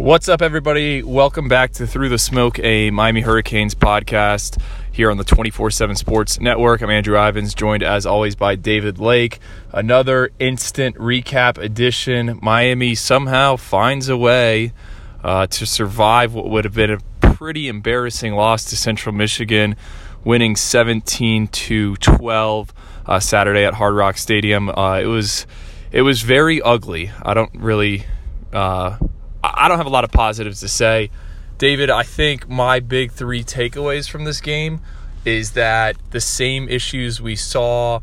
What's up, everybody? Welcome back to Through the Smoke, a Miami Hurricanes podcast here on the 24 7 Sports Network. I'm Andrew Ivins, joined as always by David Lake. Another instant recap edition. Miami somehow finds a way uh, to survive what would have been a pretty embarrassing loss to Central Michigan, winning 17 to 12 uh, Saturday at Hard Rock Stadium. Uh, it was it was very ugly. I don't really uh, I don't have a lot of positives to say. David, I think my big three takeaways from this game is that the same issues we saw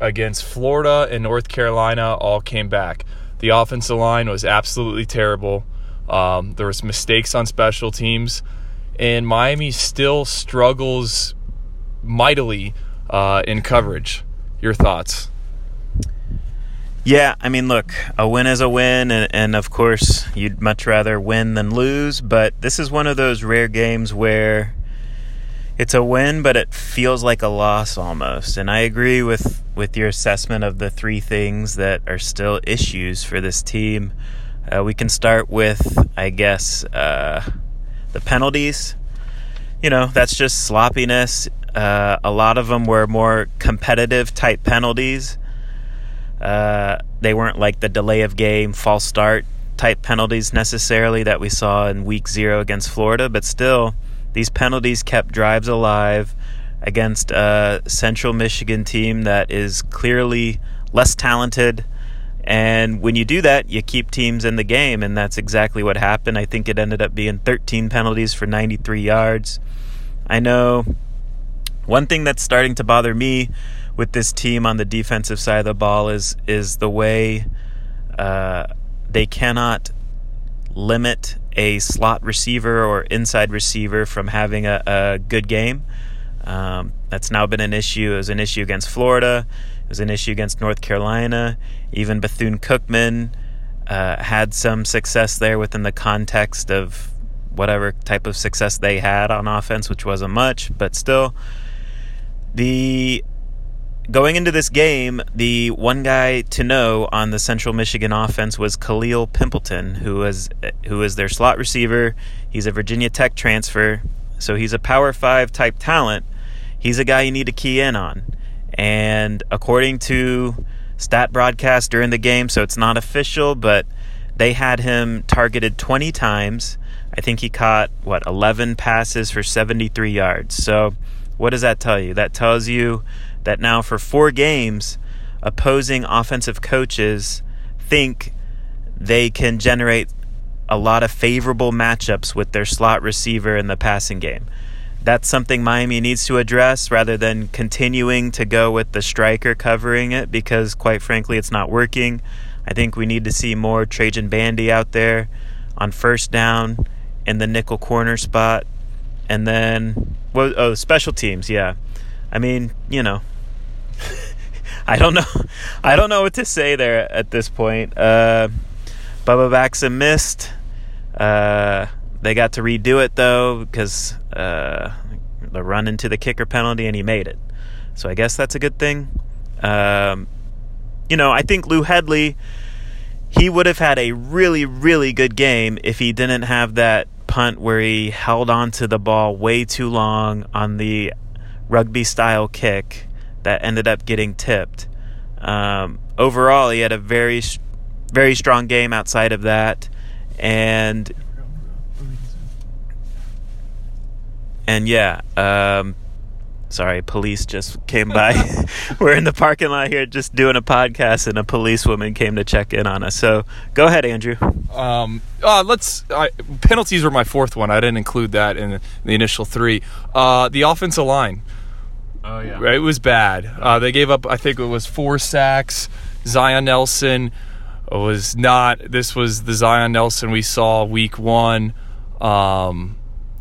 against Florida and North Carolina all came back. The offensive line was absolutely terrible. Um, there was mistakes on special teams, and Miami still struggles mightily uh, in coverage. Your thoughts? Yeah, I mean, look, a win is a win, and, and, of course, you'd much rather win than lose, but this is one of those rare games where it's a win, but it feels like a loss almost. And I agree with, with your assessment of the three things that are still issues for this team. Uh, we can start with, I guess, uh, the penalties. You know, that's just sloppiness. Uh, a lot of them were more competitive type penalties uh, they weren't like the delay of game, false start type penalties necessarily that we saw in week zero against Florida, but still, these penalties kept drives alive against a Central Michigan team that is clearly less talented. And when you do that, you keep teams in the game, and that's exactly what happened. I think it ended up being 13 penalties for 93 yards. I know one thing that's starting to bother me with this team on the defensive side of the ball is is the way uh, they cannot limit a slot receiver or inside receiver from having a, a good game. Um, that's now been an issue. It was an issue against Florida. It was an issue against North Carolina. Even Bethune Cookman uh, had some success there within the context of whatever type of success they had on offense, which wasn't much, but still. The going into this game, the one guy to know on the Central Michigan offense was Khalil Pimpleton, who was who is their slot receiver. He's a Virginia Tech transfer, so he's a Power Five type talent. He's a guy you need to key in on, and according to stat broadcast during the game, so it's not official, but they had him targeted 20 times. I think he caught what 11 passes for 73 yards. So, what does that tell you? That tells you that now for four games, opposing offensive coaches think they can generate a lot of favorable matchups with their slot receiver in the passing game. That's something Miami needs to address rather than continuing to go with the striker covering it because, quite frankly, it's not working. I think we need to see more Trajan Bandy out there on first down in the nickel corner spot. And then, oh, special teams, yeah. I mean, you know, I don't know. I don't know what to say there at this point. Uh, Bubba Baxa missed. Uh, they got to redo it though because uh, the run into the kicker penalty and he made it. So I guess that's a good thing. Um, you know, I think Lou Hedley, he would have had a really, really good game if he didn't have that punt where he held on to the ball way too long on the rugby style kick that ended up getting tipped. Um, overall, he had a very, very strong game outside of that, and and yeah. Um, sorry, police just came by. We're in the parking lot here, just doing a podcast, and a policewoman came to check in on us. So go ahead, Andrew. Um, uh, let's. Uh, penalties were my fourth one. I didn't include that in the initial three. Uh, the offensive line. Oh yeah, it was bad. Uh, they gave up. I think it was four sacks. Zion Nelson was not. This was the Zion Nelson we saw week one. Um,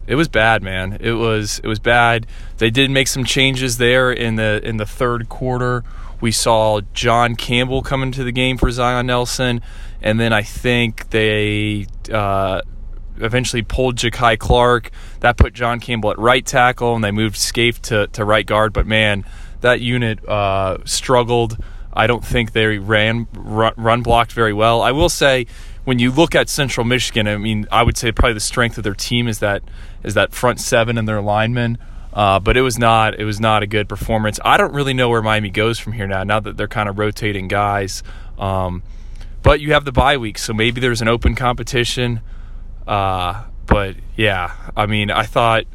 it was bad, man. It was it was bad. They did make some changes there in the in the third quarter. We saw John Campbell come into the game for Zion Nelson, and then I think they uh, eventually pulled Jakai Clark. That put John Campbell at right tackle, and they moved Scaife to, to right guard. But man, that unit uh, struggled. I don't think they ran run, blocked very well. I will say when you look at Central Michigan, I mean, I would say probably the strength of their team is that is that front seven and their linemen. Uh, but it was not it was not a good performance. I don't really know where Miami goes from here now. Now that they're kind of rotating guys, um, but you have the bye week, so maybe there's an open competition. Uh, but yeah, I mean, I thought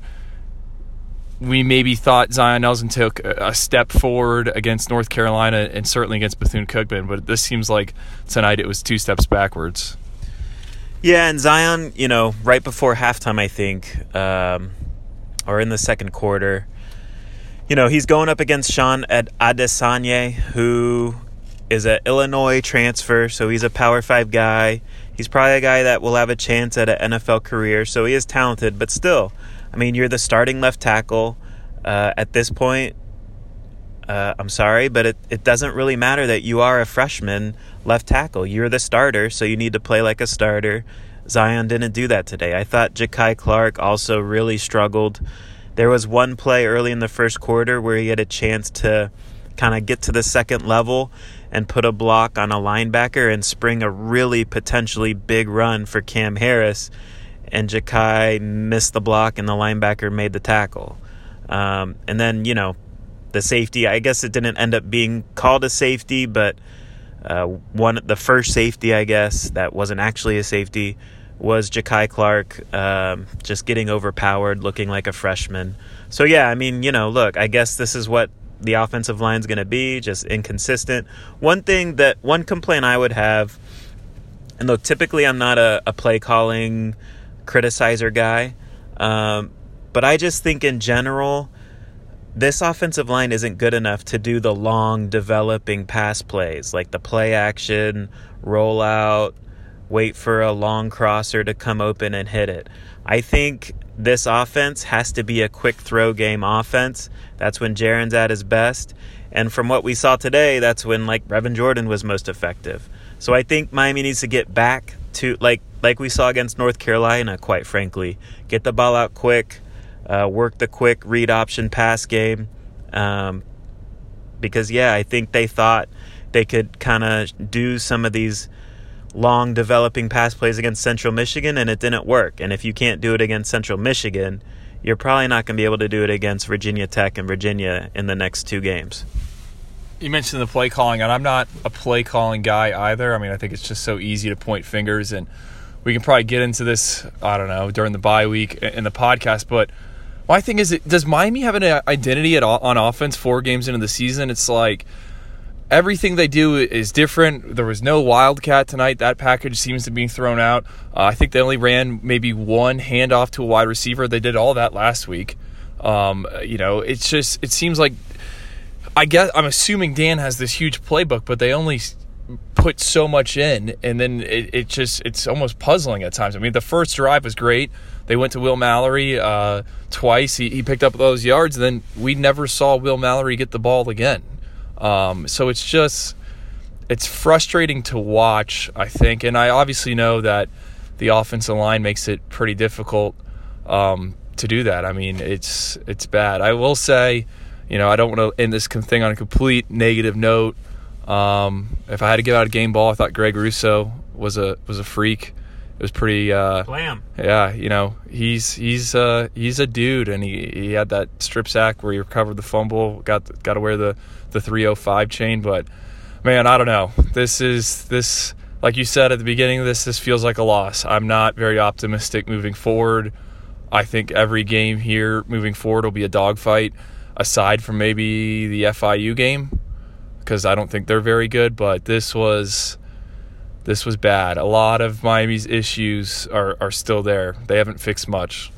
we maybe thought Zion Nelson took a step forward against North Carolina and certainly against Bethune Cookman, but this seems like tonight it was two steps backwards. Yeah, and Zion, you know, right before halftime, I think. Um, or in the second quarter. You know, he's going up against Sean at Adesanya, who is an Illinois transfer, so he's a Power 5 guy. He's probably a guy that will have a chance at an NFL career, so he is talented, but still, I mean, you're the starting left tackle. Uh, at this point, uh, I'm sorry, but it, it doesn't really matter that you are a freshman left tackle. You're the starter, so you need to play like a starter. Zion didn't do that today. I thought Jakai Clark also really struggled. There was one play early in the first quarter where he had a chance to kind of get to the second level and put a block on a linebacker and spring a really potentially big run for Cam Harris. And Jakai missed the block and the linebacker made the tackle. Um, and then, you know, the safety, I guess it didn't end up being called a safety, but uh, one the first safety, I guess, that wasn't actually a safety was Jakai Clark um, just getting overpowered, looking like a freshman. So yeah, I mean, you know, look, I guess this is what the offensive line's going to be, just inconsistent. One thing that one complaint I would have, and though typically I'm not a, a play calling criticizer guy, um, but I just think in general this offensive line isn't good enough to do the long developing pass plays like the play action, rollout, wait for a long crosser to come open and hit it. I think this offense has to be a quick throw game offense. That's when Jarren's at his best. And from what we saw today, that's when like Brevin Jordan was most effective. So I think Miami needs to get back to like like we saw against North Carolina, quite frankly. Get the ball out quick, uh, work the quick read option pass game. Um, because, yeah, I think they thought they could kind of do some of these long developing pass plays against Central Michigan, and it didn't work. And if you can't do it against Central Michigan, you're probably not going to be able to do it against Virginia Tech and Virginia in the next two games. You mentioned the play calling, and I'm not a play calling guy either. I mean, I think it's just so easy to point fingers, and we can probably get into this, I don't know, during the bye week in the podcast, but my thing is, does Miami have an identity at all, on offense four games into the season? It's like everything they do is different. There was no Wildcat tonight. That package seems to be thrown out. Uh, I think they only ran maybe one handoff to a wide receiver. They did all that last week. Um, you know, it's just it seems like I guess I'm assuming Dan has this huge playbook, but they only put so much in, and then it, it just it's almost puzzling at times. I mean, the first drive was great. They went to Will Mallory uh, twice. He, he picked up those yards. Then we never saw Will Mallory get the ball again. Um, so it's just it's frustrating to watch. I think, and I obviously know that the offensive line makes it pretty difficult um, to do that. I mean, it's it's bad. I will say, you know, I don't want to end this thing on a complete negative note. Um, if I had to give out a game ball, I thought Greg Rousseau was a was a freak it was pretty. Uh, Blam. Yeah, you know he's he's uh, he's a dude, and he, he had that strip sack where he recovered the fumble, got got to wear the the 305 chain. But man, I don't know. This is this like you said at the beginning of this. This feels like a loss. I'm not very optimistic moving forward. I think every game here moving forward will be a dogfight, aside from maybe the FIU game, because I don't think they're very good. But this was this was bad. A lot of Miami's issues are, are still there. They haven't fixed much.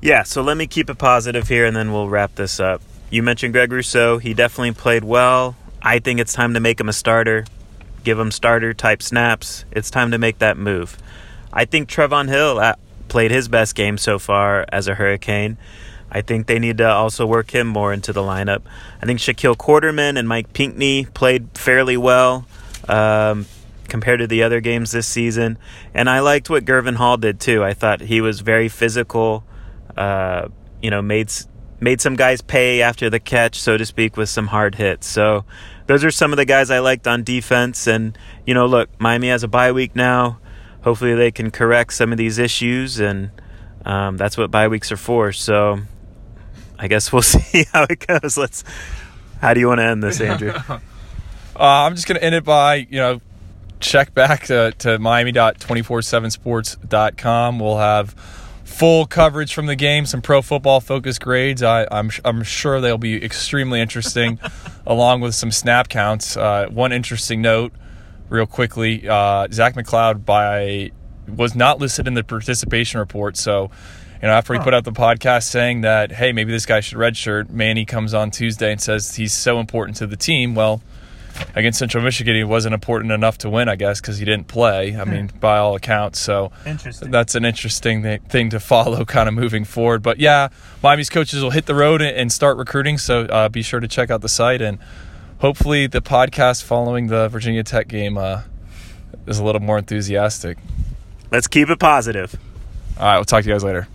Yeah, so let me keep it positive here and then we'll wrap this up. You mentioned Greg Rousseau. He definitely played well. I think it's time to make him a starter, give him starter type snaps. It's time to make that move. I think Trevon Hill uh, played his best game so far as a Hurricane. I think they need to also work him more into the lineup. I think Shaquille Quarterman and Mike Pinckney played fairly well. Um, compared to the other games this season. And I liked what Gurvan Hall did too. I thought he was very physical. Uh, you know, made made some guys pay after the catch, so to speak, with some hard hits. So those are some of the guys I liked on defense. And, you know, look, Miami has a bye week now. Hopefully they can correct some of these issues, and um, that's what bye weeks are for. So I guess we'll see how it goes. Let's. How do you want to end this, Andrew? uh, I'm just going to end it by, you know, check back to, to miami.247sports.com. We'll have full coverage from the game, some pro football focus grades. I, am I'm, I'm sure they'll be extremely interesting, along with some snap counts. Uh, one interesting note, real quickly: uh, Zach McCloud by was not listed in the participation report. So, you know, after he put out the podcast saying that, hey, maybe this guy should redshirt, Manny comes on Tuesday and says he's so important to the team. Well against Central Michigan, he wasn't important enough to win, I guess, because he didn't play. I mean, hmm. by all accounts. So that's an interesting thing to follow, kind of moving forward. But yeah, Miami's coaches will hit the road and start recruiting. So uh, be sure to check out the site and hopefully the podcast following the Virginia Tech game uh, is a little more enthusiastic. Let's keep it positive. All right, we'll talk to you guys later.